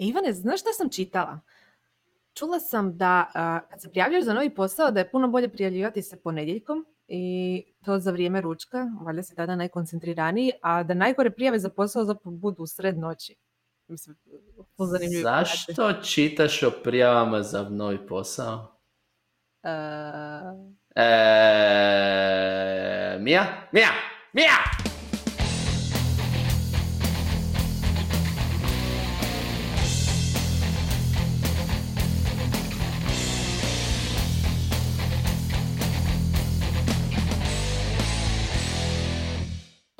Ivane, znaš šta sam čitala? Čula sam da kad se prijavljaš za novi posao da je puno bolje prijavljivati se ponedjeljkom i to za vrijeme ručka, valjda si tada najkoncentriraniji, a da najgore prijave za posao zapravo budu u sred noći. Mislim, Zašto čitaš o prijavama za novi posao? Uh... E... Mija? Mija! Mija!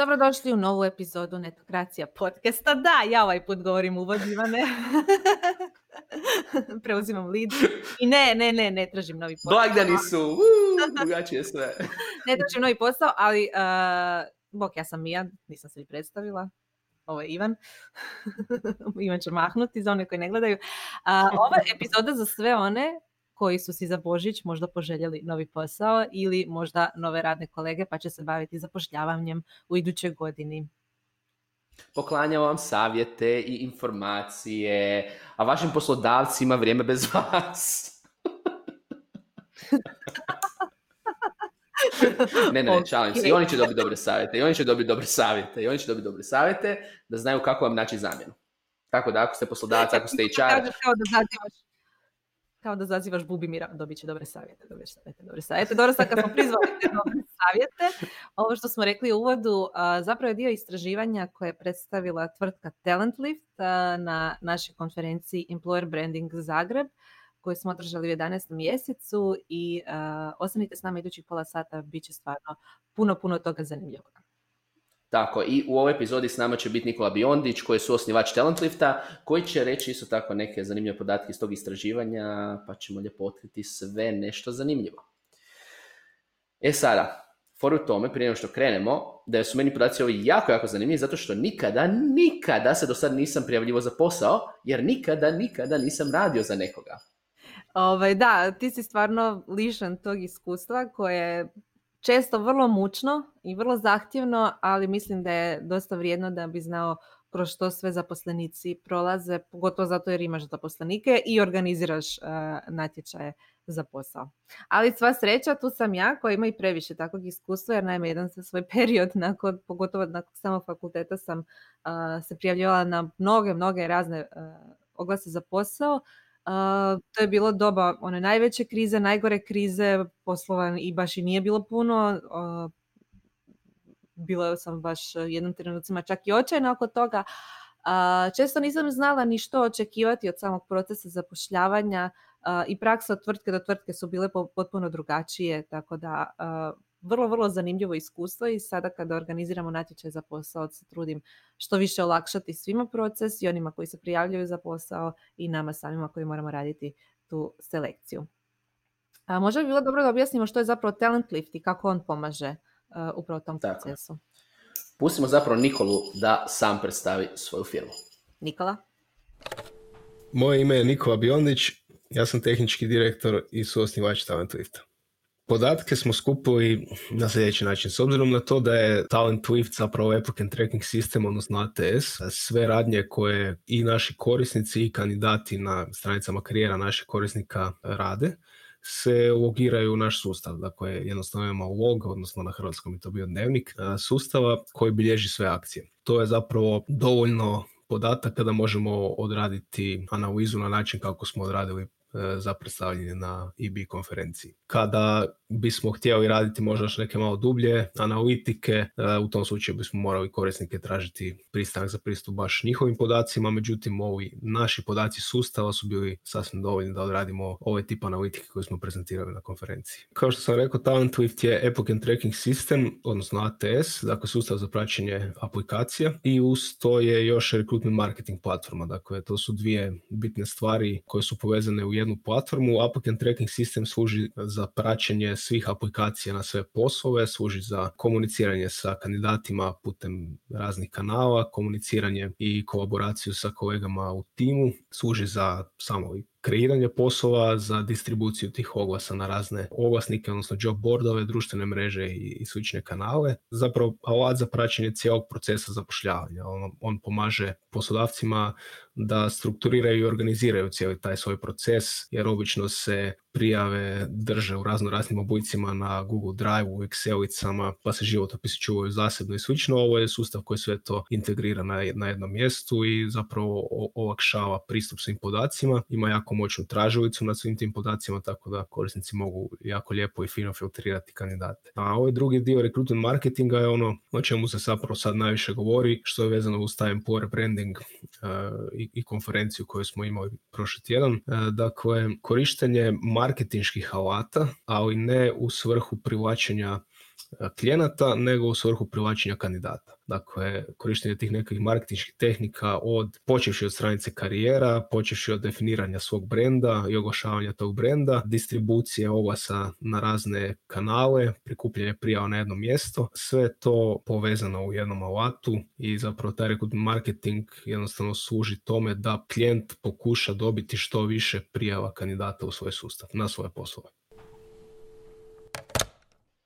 Dobrodošli u novu epizodu Netokracija podcasta. Da, ja ovaj put govorim uvod, Ivane. Preuzimam lead. I ne, ne, ne, ne tražim novi posao. Blagdani su, drugačije sve. ne tražim novi posao, ali uh, bok, ja sam Mija, nisam se ni predstavila. Ovo je Ivan. Ivan će mahnuti za one koji ne gledaju. Uh, ova epizoda za sve one koji su si za Božić možda poželjeli novi posao ili možda nove radne kolege pa će se baviti zapošljavanjem u idućoj godini. Poklanjam vam savjete i informacije, a vašim poslodavcima vrijeme bez vas. ne, ne, ne, se. I oni će dobiti dobre savjete, i oni će dobiti dobre savjete, i oni će dobiti dobre savjete da znaju kako vam naći zamjenu. Tako da ako ste poslodavac, ako ste i čar... Kao da zazivaš kao da zazivaš Bubimira, dobit će dobre savjete, dobre savjete, dobre savjete. Dobro sad kad smo prizvali te dobre savjete, ovo što smo rekli u uvodu, zapravo je dio istraživanja koje je predstavila tvrtka Talentlift na našoj konferenciji Employer Branding Zagreb, koju smo održali u 11. mjesecu i ostanite s nama idućih pola sata, bit će stvarno puno, puno toga zanimljivog. Tako, i u ovoj epizodi s nama će biti Nikola Biondić, koji je suosnivač Talentlifta, koji će reći isto tako neke zanimljive podatke iz tog istraživanja, pa ćemo lijepo otkriti sve nešto zanimljivo. E sada, for u tome, prije nego što krenemo, da su meni podaci ovi jako, jako zanimljivi, zato što nikada, nikada se do sad nisam prijavljivo za posao, jer nikada, nikada nisam radio za nekoga. Ovaj, da, ti si stvarno lišan tog iskustva koje često vrlo mučno i vrlo zahtjevno, ali mislim da je dosta vrijedno da bi znao kroz što sve zaposlenici prolaze, pogotovo zato jer imaš zaposlenike i organiziraš uh, natječaje za posao. Ali sva sreća, tu sam ja koja ima i previše takvog iskustva, jer naime jedan sa svoj period, nakon, pogotovo nakon samog fakulteta sam uh, se prijavljivala na mnoge, mnoge razne uh, oglase za posao to je bilo doba one najveće krize, najgore krize, poslova i baš i nije bilo puno. Uh, bilo sam baš jednom trenucima čak i očajna oko toga. često nisam znala ni što očekivati od samog procesa zapošljavanja i praksa od tvrtke do tvrtke su bile potpuno drugačije, tako da vrlo, vrlo zanimljivo iskustvo i sada kada organiziramo natječaj za posao se trudim što više olakšati svima proces i onima koji se prijavljaju za posao i nama samima koji moramo raditi tu selekciju. A možda bi bilo dobro da objasnimo što je zapravo Talent Lift i kako on pomaže uh, upravo tom Tako. procesu. Pustimo zapravo Nikolu da sam predstavi svoju firmu. Nikola? Moje ime je Nikola Biondić, ja sam tehnički direktor i suosnivač Talent Lifta. Podatke smo skupili na sljedeći način. S obzirom na to da je Talent Swift zapravo applicant tracking sistem, odnosno ATS, sve radnje koje i naši korisnici i kandidati na stranicama karijera naših korisnika rade, se logiraju u naš sustav. Dakle, jednostavno imamo log, odnosno na hrvatskom je to bio dnevnik, sustava koji bilježi sve akcije. To je zapravo dovoljno podataka da možemo odraditi analizu na način kako smo odradili za predstavljanje na EB konferenciji. Kada bismo htjeli raditi možda još neke malo dublje analitike, e, u tom slučaju bismo morali korisnike tražiti pristanak za pristup baš njihovim podacima, međutim ovi naši podaci sustava su bili sasvim dovoljni da odradimo ovaj tip analitike koju smo prezentirali na konferenciji. Kao što sam rekao, TalentLift je Applicant Tracking System, odnosno ATS, dakle sustav za praćenje aplikacija i uz to je još recruitment marketing platforma, dakle to su dvije bitne stvari koje su povezane u jednu platformu. Applicant Tracking System služi za praćenje svih aplikacija na sve poslove, služi za komuniciranje sa kandidatima putem raznih kanala, komuniciranje i kolaboraciju sa kolegama u timu, služi za samo kreiranje poslova, za distribuciju tih oglasa na razne oglasnike, odnosno job boardove, društvene mreže i, i slične kanale. Zapravo alat za praćenje cijelog procesa zapošljavanja. On, on pomaže poslodavcima da strukturiraju i organiziraju cijeli taj svoj proces, jer obično se prijave drže u razno raznim oblicima na Google Drive, u Excelicama, pa se životopisi čuvaju zasebno i slično. Ovo je sustav koji sve to integrira na, jednom mjestu i zapravo olakšava pristup svim podacima. Ima jako moćnu tražilicu na svim tim podacima, tako da korisnici mogu jako lijepo i fino filtrirati kandidate. A ovaj drugi dio recruitment marketinga je ono o čemu se zapravo sad najviše govori, što je vezano uz taj employer branding i, i konferenciju koju smo imali prošli tjedan. Uh, dakle, korištenje marketinških alata, ali ne u svrhu privlačenja klijenata, nego u svrhu privlačenja kandidata. Dakle, korištenje tih nekih marketinških tehnika od počevši od stranice karijera, počevši od definiranja svog brenda i oglašavanja tog brenda, distribucije oglasa na razne kanale, prikupljanje prijava na jedno mjesto, sve to povezano u jednom alatu i zapravo taj marketing jednostavno služi tome da klijent pokuša dobiti što više prijava kandidata u svoj sustav, na svoje poslove.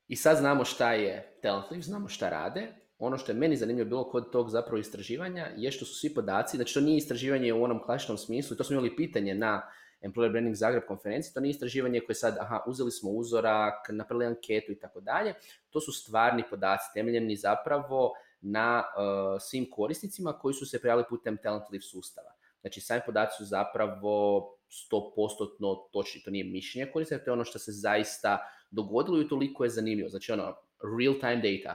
I sad znamo šta je Talentliv, znamo šta rade, ono što je meni zanimljivo bilo kod tog zapravo istraživanja je što su svi podaci, znači to nije istraživanje u onom klasičnom smislu, to smo imali pitanje na Employer Branding Zagreb konferenciji, to nije istraživanje koje sad, aha, uzeli smo uzorak, napravili anketu i tako dalje, to su stvarni podaci temeljeni zapravo na uh, svim korisnicima koji su se prijavili putem Talent Live sustava. Znači, sami podaci su zapravo 100% točni, to nije mišljenje korisnika, to je ono što se zaista dogodilo i toliko je zanimljivo. Znači, ono, real time data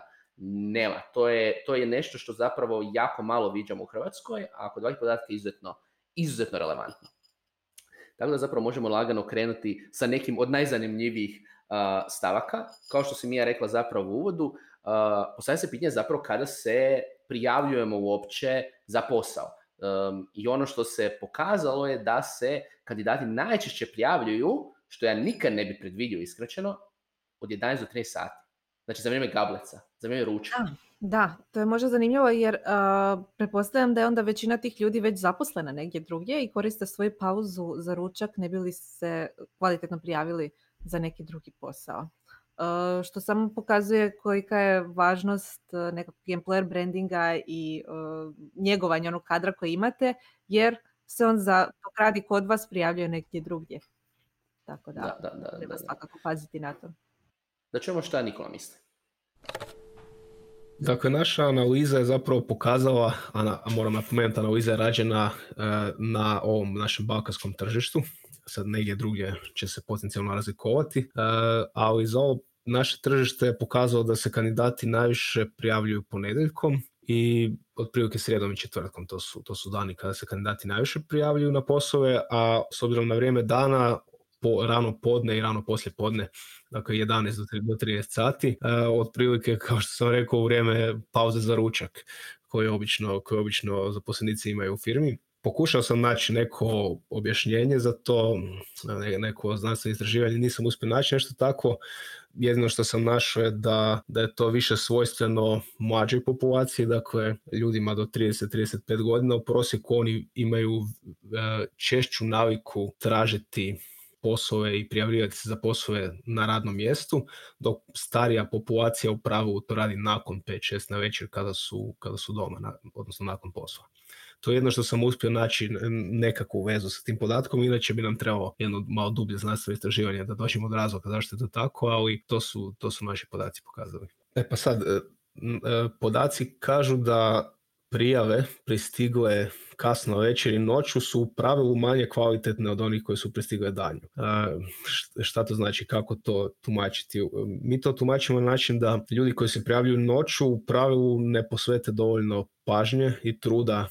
nema. To je, to je nešto što zapravo jako malo viđamo u Hrvatskoj, a kod ovih podatka je izuzetno, izuzetno relevantno. Tako da zapravo možemo lagano krenuti sa nekim od najzanimljivijih uh, stavaka. Kao što sam ja rekla zapravo u uvodu, uh, postavlja se pitanje zapravo kada se prijavljujemo uopće za posao. Um, I ono što se pokazalo je da se kandidati najčešće prijavljuju, što ja nikad ne bi predvidio iskraćeno, od 11 do 13 sati. Znači za vrijeme gableca, za vrijeme ručka. Da, to je možda zanimljivo jer uh, pretpostavljam da je onda većina tih ljudi već zaposlena negdje drugdje i koriste svoju pauzu za ručak ne bi li se kvalitetno prijavili za neki drugi posao. Uh, što samo pokazuje kolika je važnost uh, nekakvog employer brandinga i uh, njegovanja onog kadra koji imate, jer se on za dok radi kod vas prijavljuje negdje drugdje. Tako da, da, da, da treba svakako paziti na to. Da čujemo šta Nikola misli. Dakle, naša analiza je zapravo pokazala, a moram napomenuti, analiza je rađena e, na ovom našem balkanskom tržištu, sad negdje drugdje će se potencijalno razlikovati, e, ali za ovo naše tržište je pokazalo da se kandidati najviše prijavljuju ponedjeljkom i otprilike srijedom i četvrtkom, to su, to su dani kada se kandidati najviše prijavljuju na poslove, a s obzirom na vrijeme dana, po, rano podne i rano poslije podne dakle 11 do 30 sati, uh, otprilike kao što sam rekao u vrijeme pauze za ručak koje obično, koje obično zaposlenici imaju u firmi. Pokušao sam naći neko objašnjenje za to, neko znanstveno istraživanje, nisam uspio naći nešto tako. Jedino što sam našao je da, da je to više svojstveno mlađoj populaciji, dakle ljudima do 30-35 godina. U prosjeku oni imaju uh, češću naviku tražiti poslove i prijavljivati se za poslove na radnom mjestu, dok starija populacija u pravilu to radi nakon 5-6 na večer kada su, kada su doma, odnosno nakon posla. To je jedno što sam uspio naći nekakvu vezu sa tim podatkom, inače bi nam trebalo jedno malo dublje znanstveno istraživanje da dođemo do razloga zašto je to tako, ali to su, to su naši podaci pokazali. E pa sad, e, e, podaci kažu da prijave pristigle kasno večer i noću su u pravilu manje kvalitetne od onih koje su pristigle danju. Šta to znači, kako to tumačiti? Mi to tumačimo na način da ljudi koji se prijavljuju noću u pravilu ne posvete dovoljno pažnje i truda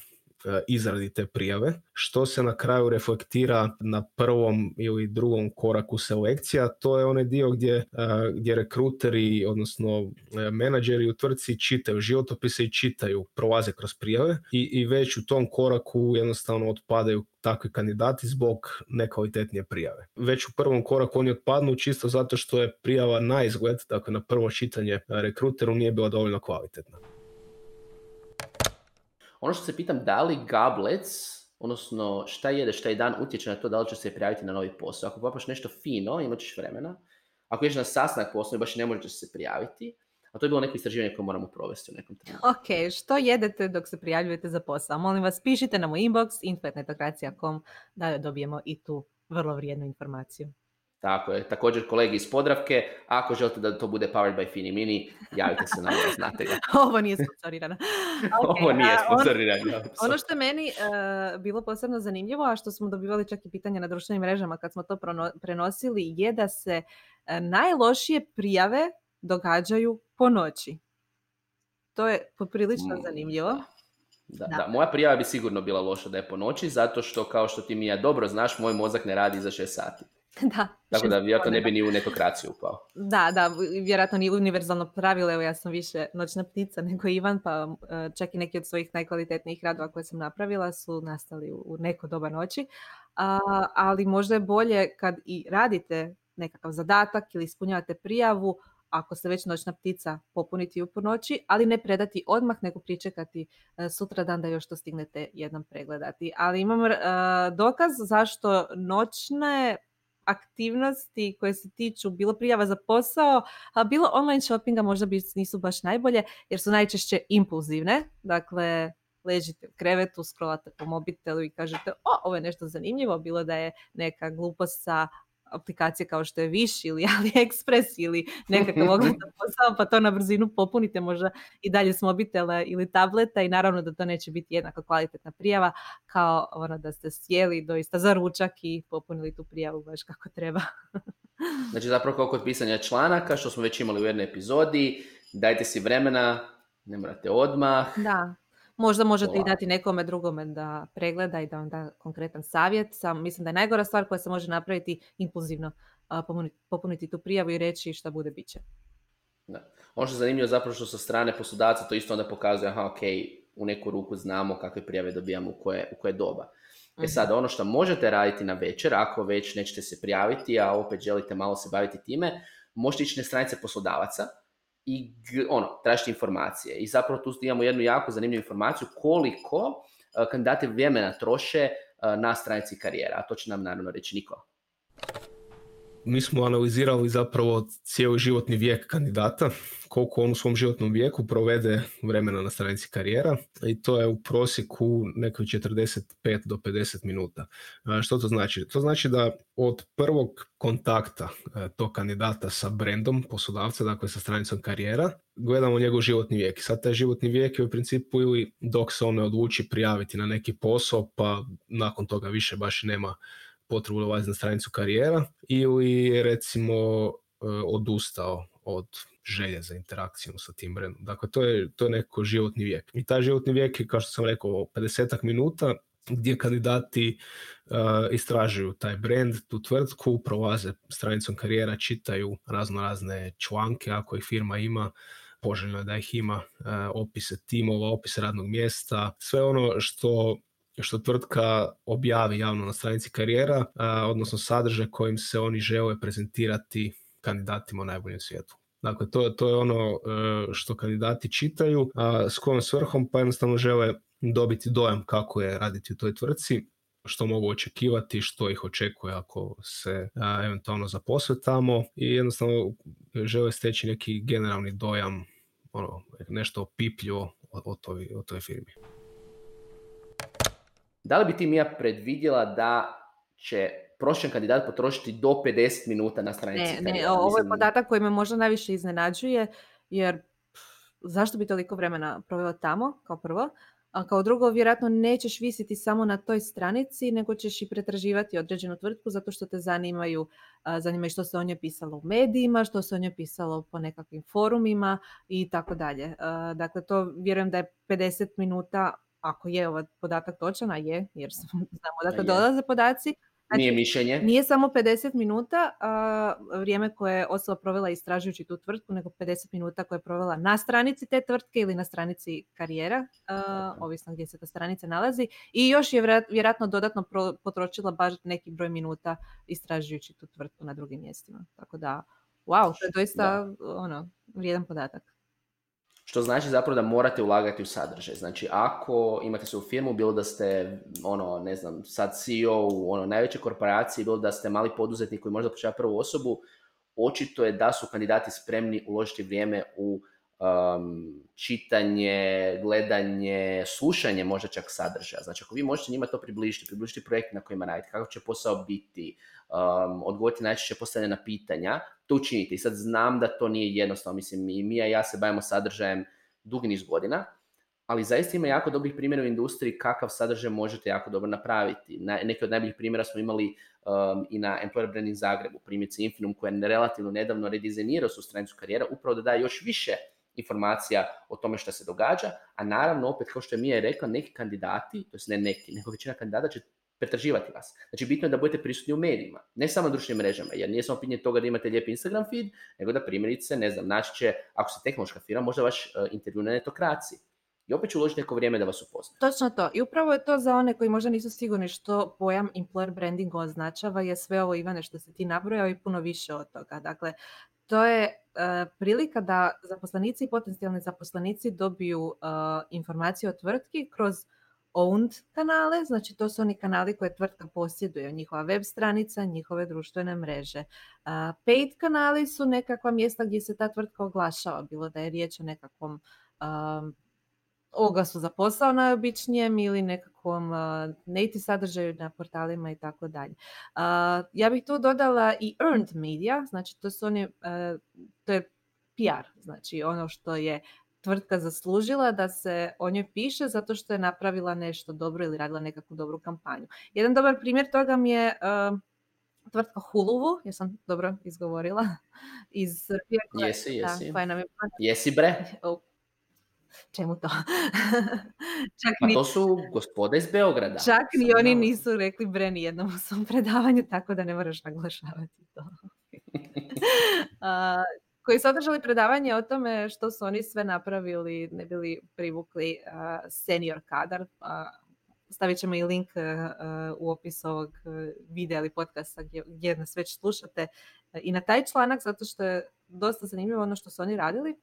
izradi te prijave, što se na kraju reflektira na prvom ili drugom koraku selekcija, to je onaj dio gdje, e, gdje rekruteri, odnosno e, menadžeri u tvrtci čitaju životopise i čitaju, prolaze kroz prijave i, i već u tom koraku jednostavno otpadaju takvi kandidati zbog nekvalitetnije prijave. Već u prvom koraku oni otpadnu čisto zato što je prijava na izgled, dakle na prvo čitanje rekruteru nije bila dovoljno kvalitetna. Ono što se pitam, da li Gablets odnosno šta jede, šta je dan, utječe na to da li će se prijaviti na novi posao. Ako popaš nešto fino, imat ćeš vremena. Ako ješ na sastanak posao, baš ne možeš se prijaviti. A to je bilo neko istraživanje koje moramo provesti u nekom trenutku. Ok, što jedete dok se prijavljujete za posao? Molim vas, pišite nam u inbox info.netokracija.com da dobijemo i tu vrlo vrijednu informaciju. Tako je. Također kolegi iz Podravke, ako želite da to bude powered by Fini Mini, javite se na ovo, znate ga. Ovo nije sponsorirano. Ovo nije sponsorirano. ono što je meni e, bilo posebno zanimljivo, a što smo dobivali čak i pitanja na društvenim mrežama kad smo to prenosili, je da se e, najlošije prijave događaju po noći. To je poprilično mm, zanimljivo. Da, da. moja prijava bi sigurno bila loša da je po noći, zato što kao što ti mi ja dobro znaš, moj mozak ne radi za šest sati. Da. Tako da vjerojatno ne bi ni u netokraciju upao. Da, da, vjerojatno ni univerzalno pravilo, evo ja sam više noćna ptica nego Ivan, pa e, čak i neki od svojih najkvalitetnijih radova koje sam napravila su nastali u neko doba noći. ali možda je bolje kad i radite nekakav zadatak ili ispunjavate prijavu, ako ste već noćna ptica, popuniti ju po noći, ali ne predati odmah, nego pričekati e, sutra dan da još to stignete jednom pregledati. Ali imam e, dokaz zašto noćne aktivnosti koje se tiču bilo prijava za posao, a bilo online shoppinga možda bi nisu baš najbolje jer su najčešće impulzivne. Dakle, ležite u krevetu, scrollate po mobitelu i kažete o, ovo je nešto zanimljivo, bilo da je neka glupost sa aplikacije kao što je Wish ili AliExpress ili nekakav ogledan posao, pa to na brzinu popunite možda i dalje s mobitela ili tableta i naravno da to neće biti jednako kvalitetna prijava kao ono da ste sjeli doista za ručak i popunili tu prijavu baš kako treba. znači zapravo kao kod pisanja članaka, što smo već imali u jednoj epizodi, dajte si vremena, ne morate odmah. Da. Možda možete i dati nekome drugome da pregleda i da vam da konkretan savjet. Sam, mislim da je najgora stvar koja se može napraviti impulzivno popuniti, tu prijavu i reći šta bude bit će. Da. Ono što je zanimljivo zapravo što sa strane poslodavca to isto onda pokazuje, aha, ok, u neku ruku znamo kakve prijave dobijamo u koje, u koje doba. E mhm. sad, ono što možete raditi na večer, ako već nećete se prijaviti, a opet želite malo se baviti time, možete ići na stranice poslodavaca i ono, tražiti informacije. I zapravo tu imamo jednu jako zanimljivu informaciju koliko uh, kandidati vremena troše uh, na stranici karijera. A to će nam naravno reći Niko. Mi smo analizirali zapravo cijeli životni vijek kandidata koliko on u svom životnom vijeku provede vremena na stranici karijera i to je u prosjeku nekoj 45 do 50 minuta. Što to znači? To znači da od prvog kontakta e, tog kandidata sa brendom poslodavca, dakle sa stranicom karijera, gledamo njegov životni vijek. I sad taj životni vijek je u principu ili dok se on ne odluči prijaviti na neki posao, pa nakon toga više baš nema potrebu ulaziti na stranicu karijera ili recimo e, odustao od želje za interakcijom sa tim brendom. Dakle, to je, to je neko životni vijek. I taj životni vijek je, kao što sam rekao, 50 minuta gdje kandidati uh, istražuju taj brand, tu tvrtku, prolaze stranicom karijera, čitaju razno razne članke ako ih firma ima, poželjno je da ih ima, uh, opise timova, opise radnog mjesta, sve ono što što tvrtka objavi javno na stranici karijera, odnosno sadržaj kojim se oni žele prezentirati kandidatima u najboljem svijetu. Dakle, to, to je ono e, što kandidati čitaju, a s kojom svrhom pa jednostavno žele dobiti dojam kako je raditi u toj tvrtci, što mogu očekivati, što ih očekuje ako se eventualno zaposle tamo i jednostavno žele steći neki generalni dojam, ono, nešto pipljivo o, o, toj, o toj firmi. Da li bi ti Mija predvidjela da će prosječan kandidat potrošiti do 50 minuta na stranici. Ne, ne, ovo je podatak koji me možda najviše iznenađuje, jer zašto bi toliko vremena proveo tamo, kao prvo, a kao drugo, vjerojatno nećeš visiti samo na toj stranici, nego ćeš i pretraživati određenu tvrtku zato što te zanimaju, zanimaju što se o njoj pisalo u medijima, što se o njoj pisalo po nekakvim forumima i tako dalje. Dakle, to vjerujem da je 50 minuta, ako je ovaj podatak točan, a je, jer znamo da dolaze podaci, Znači, nije mišljenje. Nije samo 50 minuta a, vrijeme koje je osoba provela istražujući tu tvrtku, nego 50 minuta koje je provela na stranici te tvrtke ili na stranici karijera, a, ovisno gdje se ta stranica nalazi. I još je vjerojatno dodatno potrošila baš neki broj minuta istražujući tu tvrtku na drugim mjestima. Tako da, wow, to je doista ono, vrijedan podatak. Što znači zapravo da morate ulagati u sadržaj. Znači, ako imate svoju firmu, bilo da ste, ono, ne znam, sad CEO u ono, najveće korporaciji, bilo da ste mali poduzetnik koji možda počeva prvu osobu, očito je da su kandidati spremni uložiti vrijeme u um, čitanje, gledanje, slušanje možda čak sadržaja. Znači ako vi možete njima to približiti, približiti projekt na kojima radite, kako će posao biti, um, odgovoriti najčešće postavljena pitanja, to učinite. I sad znam da to nije jednostavno, mislim i mi i ja se bavimo sadržajem dugi niz godina, ali zaista ima jako dobrih primjera u industriji kakav sadržaj možete jako dobro napraviti. Na, neki od najboljih primjera smo imali um, i na Employer Branding Zagrebu, primjerice Infinum koja je relativno nedavno redizajnirao su stranicu karijera upravo da daje još više informacija o tome što se događa, a naravno opet kao što je Mija rekla, neki kandidati, to ne neki, nego većina kandidata će pretraživati vas. Znači bitno je da budete prisutni u medijima, ne samo na društvenim mrežama, jer nije samo pitanje toga da imate lijep Instagram feed, nego da primjerice, ne znam, naći će, ako ste tehnološka firma, možda vaš uh, intervju na netokraciji. I opet ću uložiti neko vrijeme da vas upozna. Točno to. I upravo je to za one koji možda nisu sigurni što pojam employer branding označava je sve ovo Ivane što se ti nabrojao i puno više od toga. Dakle, to je uh, prilika da zaposlenici i potencijalni zaposlenici dobiju uh, informacije o tvrtki kroz owned kanale, znači to su oni kanali koje tvrtka posjeduje, njihova web stranica, njihove društvene mreže. Uh, paid kanali su nekakva mjesta gdje se ta tvrtka oglašava, bilo da je riječ o nekakvom oglasu za posao najobičnijem ili nekakvom native sadržaju na portalima i tako dalje. Ja bih tu dodala i earned media, znači to su oni, to je PR, znači ono što je tvrtka zaslužila da se o njoj piše zato što je napravila nešto dobro ili radila nekakvu dobru kampanju. Jedan dobar primjer toga mi je uh, tvrtka Huluvu, jesam dobro izgovorila, iz. Jesi, jesi. Da, nam je... Jesi bre? Čemu to? čak pa to su gospode iz Beograda. Čak ni oni nisu rekli bre ni jednom u svom predavanju, tako da ne moraš naglašavati to. koji su održali predavanje o tome što su oni sve napravili, ne bili privukli senior kadar. stavit ćemo i link u opis ovog videa ili podcasta gdje, gdje nas već slušate i na taj članak, zato što je dosta zanimljivo ono što su oni radili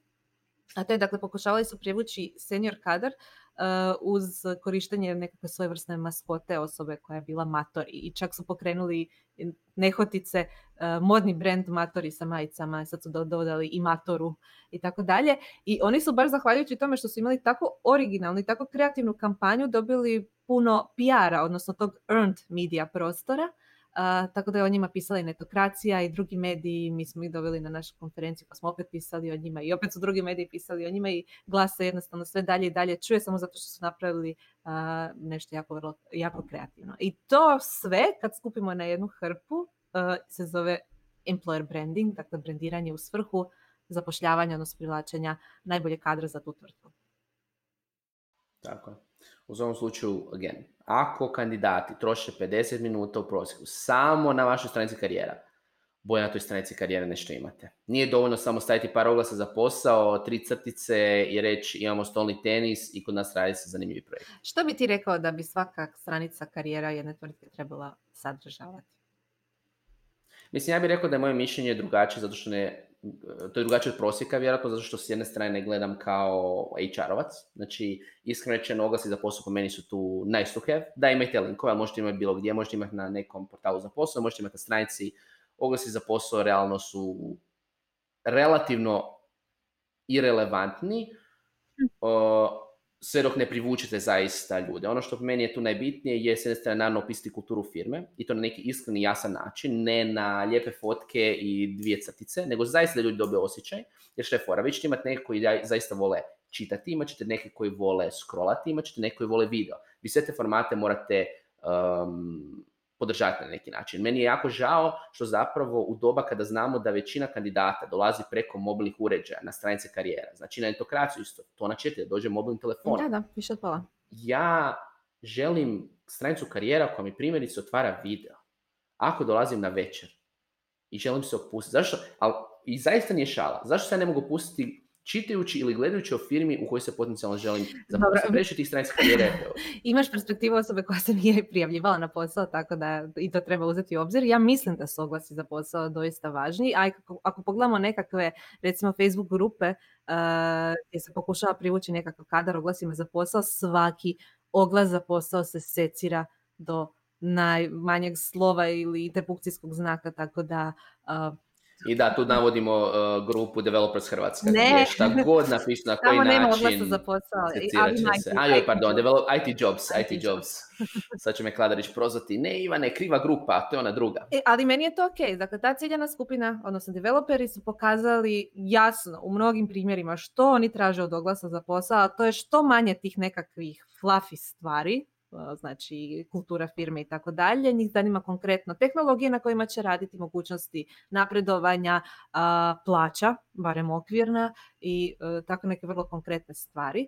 a to je dakle pokušavali su privući senior kadar uh, uz korištenje nekakve svojevrsne maskote osobe koja je bila matori i čak su pokrenuli nehotice uh, modni brand matori sa majicama, sad su dodali i matoru i tako dalje. I oni su baš zahvaljujući tome što su imali tako originalnu i tako kreativnu kampanju dobili puno PR-a, odnosno tog earned media prostora tako da je o njima pisala i Netokracija i drugi mediji, mi smo ih doveli na našu konferenciju pa smo opet pisali o njima i opet su drugi mediji pisali o njima i glas se jednostavno sve dalje i dalje čuje samo zato što su napravili nešto jako, vrlo, jako kreativno. I to sve kad skupimo na jednu hrpu se zove employer branding, dakle brandiranje u svrhu zapošljavanja, odnosno privlačenja najbolje kadra za tu tvrtku. Tako. U ovom slučaju, again, ako kandidati troše 50 minuta u prosjeku samo na vašoj stranici karijera, bolje na toj stranici karijere nešto imate. Nije dovoljno samo staviti par oglasa za posao, tri crtice i reći imamo stolni tenis i kod nas radi se zanimljivi projekt. Što bi ti rekao da bi svaka stranica karijera jedne tvrtke trebala sadržavati? Mislim, ja bih rekao da je moje mišljenje drugačije, zato što ne, to je drugačije od prosjeka, vjerojatno, zato što s jedne strane gledam kao HR-ovac. Znači, iskreno rečeno, oglasi za posao po meni su tu nice to have. Da, imate linkove, ali možete imati bilo gdje, možete imati na nekom portalu za posao, možete imati na stranici. Oglasi za posao realno su relativno irelevantni. Uh, sve dok ne privučete zaista ljude. Ono što po meni je tu najbitnije je s jedne strane naravno opisati kulturu firme i to na neki iskreni jasan način, ne na lijepe fotke i dvije crtice, nego zaista da ljudi dobiju osjećaj. Jer što je fora, vi ćete imati neke koji zaista vole čitati, imat ćete neke koji vole scrollati, imat ćete neke koji vole video. Vi sve te formate morate um, podržati na neki način. Meni je jako žao što zapravo u doba kada znamo da većina kandidata dolazi preko mobilnih uređaja na stranice karijera, znači na intokraciju isto, to na četiri, dođe mobilni telefon. Da, da, više od pola. Ja želim stranicu karijera koja mi primjerice otvara video. Ako dolazim na večer i želim se opustiti, zašto, ali i zaista nije šala, zašto se ja ne mogu pustiti čitajući ili gledajući o firmi u kojoj se potencijalno želim zaposliti. Previše tih. Imaš perspektivu osobe koja se nije prijavljivala na posao, tako da i to treba uzeti u obzir. Ja mislim da su oglasi za posao doista važni, a ako, ako pogledamo nekakve, recimo Facebook grupe, uh, gdje se pokušava privući nekakav kadar oglasima za posao, svaki oglas za posao se secira do najmanjeg slova ili interpunkcijskog znaka, tako da uh, i da, tu navodimo uh, grupu Developers Hrvatska. Ne. šta god napišu na koji način. nema oglasa za posao. Se. A joj, pardon, develop, IT Jobs, IT, IT Jobs. Sad će me Kladarić prozvati. Ne, Ivane, kriva grupa, to je ona druga. E, ali meni je to ok. Dakle, ta ciljana skupina, odnosno developeri su pokazali jasno u mnogim primjerima što oni traže od oglasa za posao, a to je što manje tih nekakvih fluffy stvari, znači kultura firme i tako dalje. Njih zanima konkretno tehnologije na kojima će raditi mogućnosti napredovanja, plaća, barem okvirna i e, tako neke vrlo konkretne stvari.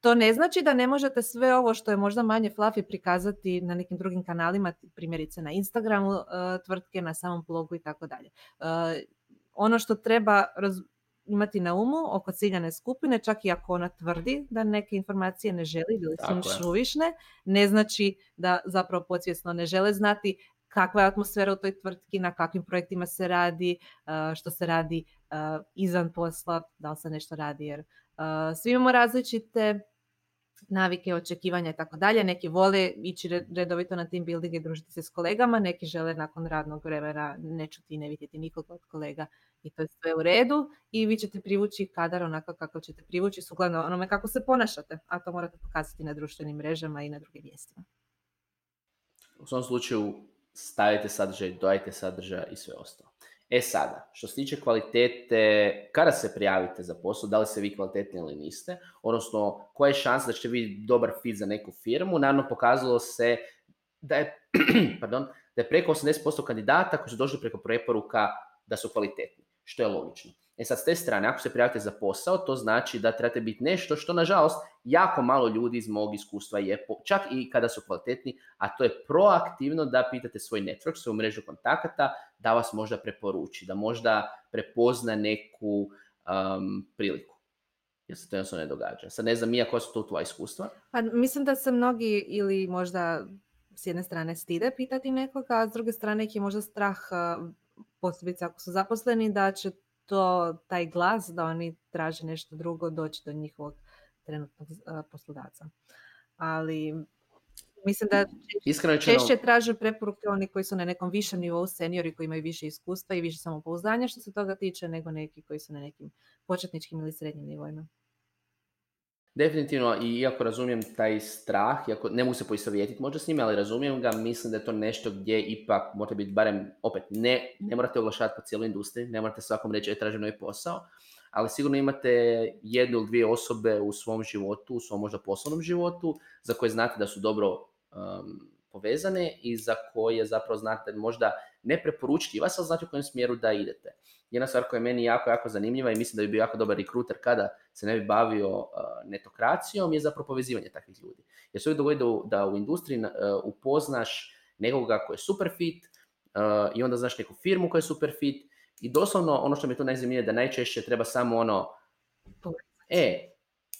To ne znači da ne možete sve ovo što je možda manje fluffy prikazati na nekim drugim kanalima, primjerice na Instagramu e, tvrtke, na samom blogu i tako dalje. E, ono što treba imati na umu oko ciljane skupine, čak i ako ona tvrdi da neke informacije ne želi ili su im šuvišne, ne znači da zapravo podsvjesno ne žele znati kakva je atmosfera u toj tvrtki, na kakvim projektima se radi, što se radi izvan posla, da li se nešto radi, jer svi imamo različite navike, očekivanja i tako dalje. Neki vole ići redovito na team building i družiti se s kolegama, neki žele nakon radnog vremena ne čuti i ne vidjeti nikoga od kolega i to je sve u redu i vi ćete privući kadar onako kako ćete privući sukladno onome kako se ponašate, a to morate pokazati na društvenim mrežama i na drugim mjestima. U svom slučaju stavite sadržaj, dojajte sadržaj i sve ostalo. E sada, što se tiče kvalitete, kada se prijavite za posao, da li se vi kvalitetni ili niste, odnosno koja je šansa da ćete biti dobar fit za neku firmu, naravno pokazalo se da je, pardon, da je preko 80% kandidata koji su došli preko preporuka da su kvalitetni, što je logično. E sad, s te strane, ako se prijavite za posao, to znači da trebate biti nešto što, nažalost, jako malo ljudi iz mog iskustva je, čak i kada su kvalitetni, a to je proaktivno da pitate svoj network, svoju mrežu kontakata, da vas možda preporuči, da možda prepozna neku um, priliku. Jer se to jednostavno ne događa. Sad ne znam, Mija, koja su to tvoja iskustva? Pa, mislim da se mnogi ili možda s jedne strane stide pitati nekoga, a s druge strane ih je možda strah, posebice ako su zaposleni, da će to taj glas da oni traže nešto drugo doći do njihovog trenutnog poslodavca. Ali mislim da češće traže preporuke oni koji su na nekom višem nivou seniori koji imaju više iskustva i više samopouzdanja što se toga tiče nego neki koji su na nekim početničkim ili srednjim nivoima. Definitivno, i iako razumijem taj strah, iako ne mogu se poistovjetiti možda s njime, ali razumijem ga, mislim da je to nešto gdje ipak morate biti barem, opet, ne, ne morate oglašavati po cijeloj industriji, ne morate svakom reći, e, tražim novi posao, ali sigurno imate jednu ili dvije osobe u svom životu, u svom možda poslovnom životu, za koje znate da su dobro um, povezane i za koje zapravo znate možda ne preporučiti vas, ali znate u kojem smjeru da idete. Jedna stvar koja je meni jako, jako zanimljiva i mislim da bi bio jako dobar rekruter kada se ne bi bavio uh, netokracijom je zapravo povezivanje takvih ljudi. Jer se uvijek dogodi da, da u industriji uh, upoznaš nekoga koji je super fit uh, i onda znaš neku firmu koja je super fit i doslovno ono što mi je tu najzanimljivije da najčešće treba samo ono e,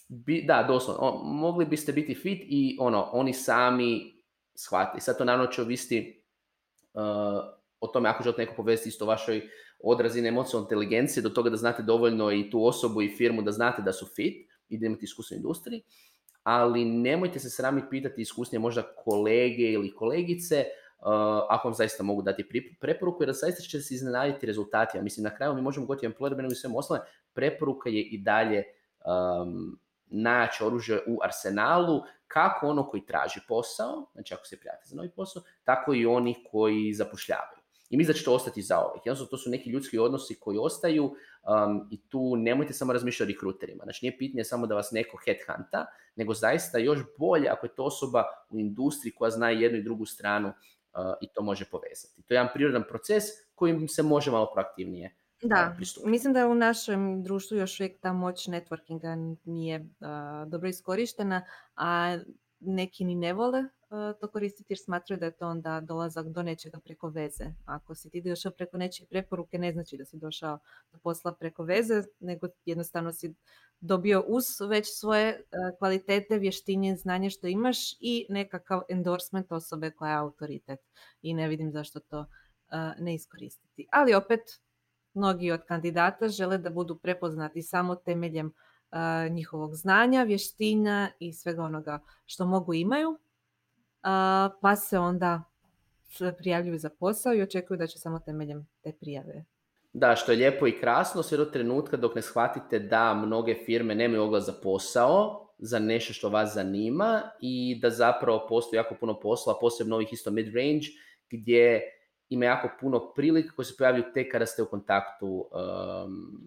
bi, da, doslovno, mogli biste biti fit i ono, oni sami shvati. Sad to naravno će ovisiti uh, o tome ako želite neko povezati isto vašoj odrazine emocionalne inteligencije do toga da znate dovoljno i tu osobu i firmu da znate da su fit i da imate iskustvo u industriji, ali nemojte se srami pitati iskusnije možda kolege ili kolegice uh, ako vam zaista mogu dati preporuku, jer zaista će se iznenaditi rezultati. Ja mislim, na kraju mi možemo gotovo employer brandingu i svemu osnovne, preporuka je i dalje um, najjače oružje u arsenalu, kako ono koji traži posao, znači ako se prijavite za novi posao, tako i oni koji zapošljavaju. I mislim da će to ostati za ovih. Jednostavno, to su neki ljudski odnosi koji ostaju um, i tu nemojte samo razmišljati o rekruterima. Znači, nije pitanje samo da vas neko headhunta, nego zaista još bolje ako je to osoba u industriji koja zna jednu i drugu stranu uh, i to može povezati. To je jedan prirodan proces kojim se može malo proaktivnije da, mislim da u našem društvu još uvijek ta moć networkinga nije dobro iskorištena, a neki ni ne vole to koristiti jer smatraju da je to onda dolazak do nečega preko veze. Ako si ti došao preko nečije preporuke ne znači da si došao do posla preko veze, nego jednostavno si dobio uz već svoje e, kvalitete, vještinje, znanje što imaš i nekakav endorsement osobe koja je autoritet. I ne vidim zašto to ne iskoristiti. Ali opet, mnogi od kandidata žele da budu prepoznati samo temeljem njihovog znanja, vještina i svega onoga što mogu imaju, pa se onda prijavljuju za posao i očekuju da će samo temeljem te prijave. Da, što je lijepo i krasno sve do trenutka dok ne shvatite da mnoge firme nemaju oglas za posao, za nešto što vas zanima i da zapravo postoji jako puno posla, posebno ovih isto mid-range, gdje ima jako puno prilika koje se pojavljuju tek kada ste u kontaktu um,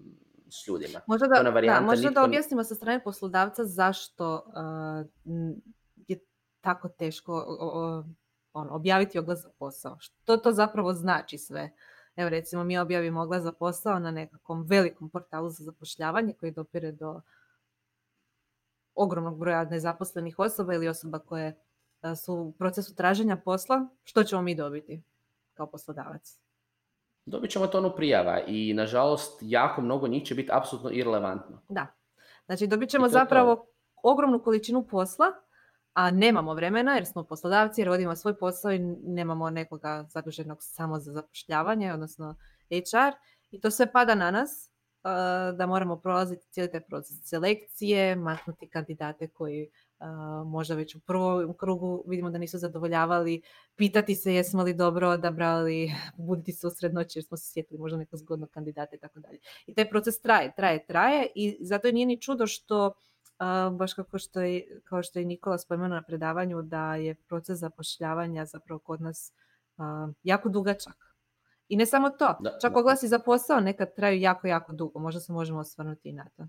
s ljudima. Možda da, da, možda da objasnimo sa strane poslodavca zašto uh, tako teško ono, objaviti oglas za posao. Što to zapravo znači sve? Evo recimo mi objavimo oglas za posao na nekakvom velikom portalu za zapošljavanje koji dopire do ogromnog broja nezaposlenih osoba ili osoba koje uh, su u procesu traženja posla. Što ćemo mi dobiti kao poslodavac? dobit ćemo tonu prijava i nažalost jako mnogo njih će biti apsolutno irelevantno. Da. Znači dobit ćemo zapravo ogromnu količinu posla, a nemamo vremena jer smo poslodavci, rodimo svoj posao i nemamo nekoga zaduženog samo za zapošljavanje, odnosno HR. I to sve pada na nas da moramo prolaziti cijeli taj proces selekcije, maknuti kandidate koji možda već u prvom krugu vidimo da nisu zadovoljavali, pitati se jesmo li dobro odabrali, buditi se usred noći jer smo se sjetili možda neko zgodno kandidata i tako dalje. I taj proces traje, traje, traje i zato nije ni čudo što baš kako što je, kao što je Nikola spomenuo na predavanju da je proces zapošljavanja zapravo kod nas jako dugačak. I ne samo to, čak oglasi za posao nekad traju jako, jako dugo. Možda se možemo osvrnuti i na to.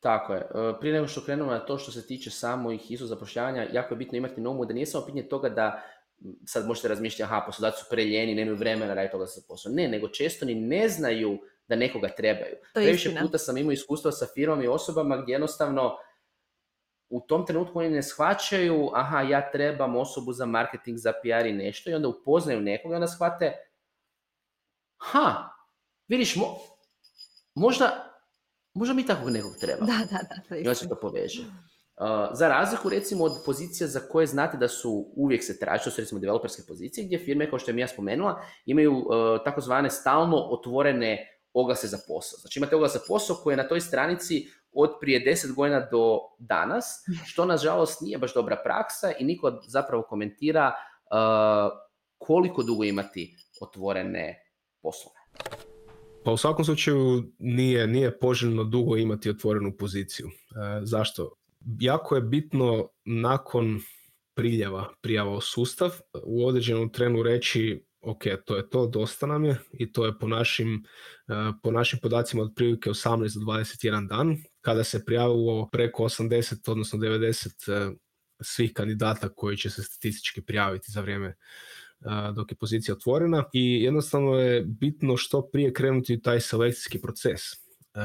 Tako je. E, prije nego što krenemo na to što se tiče samih isto zapošljavanja, jako je bitno imati na umu da nije samo pitanje toga da sad možete razmišljati, aha, poslodavci su preljeni, nemaju vremena raditi toga za posao. Ne, nego često ni ne znaju da nekoga trebaju. To Previše puta sam imao iskustva sa firmom i osobama gdje jednostavno u tom trenutku oni ne shvaćaju, aha, ja trebam osobu za marketing, za PR i nešto i onda upoznaju nekoga i onda shvate, ha, vidiš, mo, možda Možda mi takvog nekog treba. Da, da, da. I onda se to poveže. Uh, za razliku recimo od pozicija za koje znate da su uvijek se traži, to su recimo developerske pozicije gdje firme, kao što je ja spomenula, imaju uh, takozvane stalno otvorene oglase za posao. Znači imate oglas za posao koji je na toj stranici od prije 10 godina do danas, što nažalost nije baš dobra praksa i niko zapravo komentira uh, koliko dugo imati otvorene poslove. Pa u svakom slučaju nije, nije poželjno dugo imati otvorenu poziciju. E, zašto? Jako je bitno nakon priljeva, prijava u sustav, u određenom trenu reći ok, to je to, dosta nam je i to je po našim, e, po našim podacima otprilike 18 do 21 dan. Kada se prijavilo preko 80, odnosno 90 e, svih kandidata koji će se statistički prijaviti za vrijeme dok je pozicija otvorena i jednostavno je bitno što prije krenuti u taj selekcijski proces.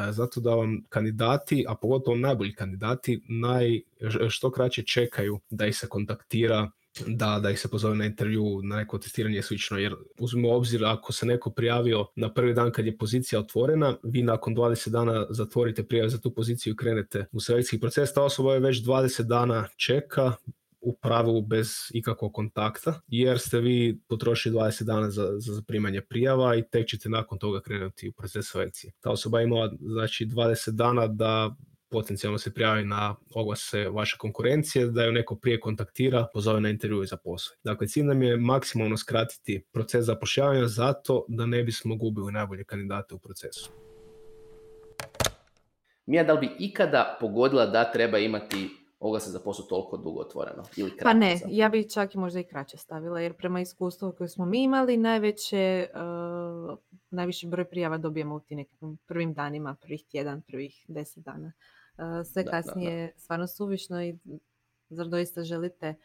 Zato da vam kandidati, a pogotovo najbolji kandidati, naj, što kraće čekaju da ih se kontaktira, da, da ih se pozove na intervju, na neko testiranje i slično, jer uzmimo obzir ako se neko prijavio na prvi dan kad je pozicija otvorena, vi nakon 20 dana zatvorite prijavu za tu poziciju i krenete u selekcijski proces, ta osoba je već 20 dana čeka, u pravilu bez ikakvog kontakta, jer ste vi potrošili 20 dana za, za zaprimanje prijava i tek ćete nakon toga krenuti u proces selekcije. Ta osoba je imala znači 20 dana da potencijalno se prijavi na oglase vaše konkurencije, da ju neko prije kontaktira, pozove na intervju za posao. Dakle, cilj nam je maksimalno skratiti proces zapošljavanja zato da ne bismo gubili najbolje kandidate u procesu. Mija, da li bi ikada pogodila da treba imati oglase za posao toliko dugo otvoreno? Ili pa ne, ja bi čak i možda i kraće stavila, jer prema iskustvu koje smo mi imali, najveće, uh, najviši broj prijava dobijemo u tim nekim prvim danima, prvih tjedan, prvih deset dana. Sve kasnije da, stvarno suvišno i zar doista želite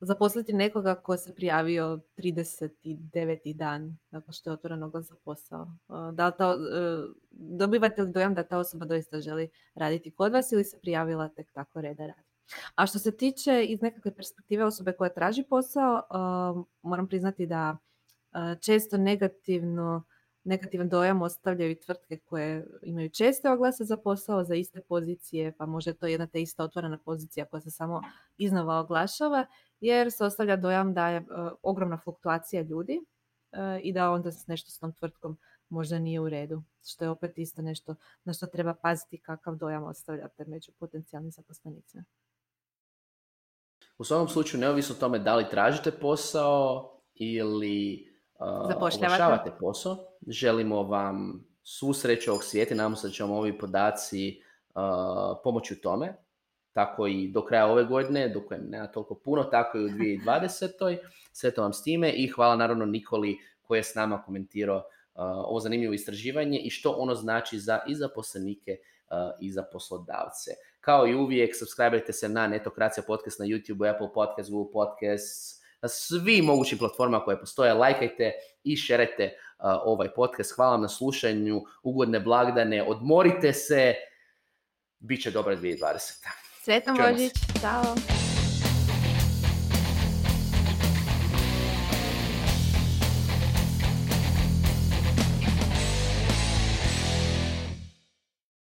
zaposliti nekoga ko se prijavio 39. dan nakon što je otvoren oglas za posao. Da li ta, dobivate li dojam da ta osoba doista želi raditi kod vas ili se prijavila tek tako reda radi? A što se tiče iz nekakve perspektive osobe koja traži posao, moram priznati da često negativno negativan dojam ostavljaju i tvrtke koje imaju česte oglase za posao, za iste pozicije, pa možda je to jedna te ista otvorena pozicija koja se samo iznova oglašava, jer se ostavlja dojam da je ogromna fluktuacija ljudi i da onda nešto s tom tvrtkom možda nije u redu, što je opet isto nešto na što treba paziti kakav dojam ostavljate među potencijalnim zaposlenicima. U svakom slučaju, neovisno o tome da li tražite posao ili uh, posao, želimo vam svu sreću ovog svijeta i nadamo se da će vam ovi podaci uh, pomoći u tome. Tako i do kraja ove godine, dok je nema toliko puno, tako i u 2020. Sve to vam s time i hvala naravno Nikoli koji je s nama komentirao ovo zanimljivo istraživanje i što ono znači za i zaposlenike i za poslodavce. Kao i uvijek, subscribe se na Netokracija podcast na YouTube, Apple podcast, Google podcast, na svim mogućim platformama koje postoje. Lajkajte i šerajte ovaj podcast. Hvala vam na slušanju, ugodne blagdane, odmorite se, bit će dobra 2020. Sretan Božić, ciao!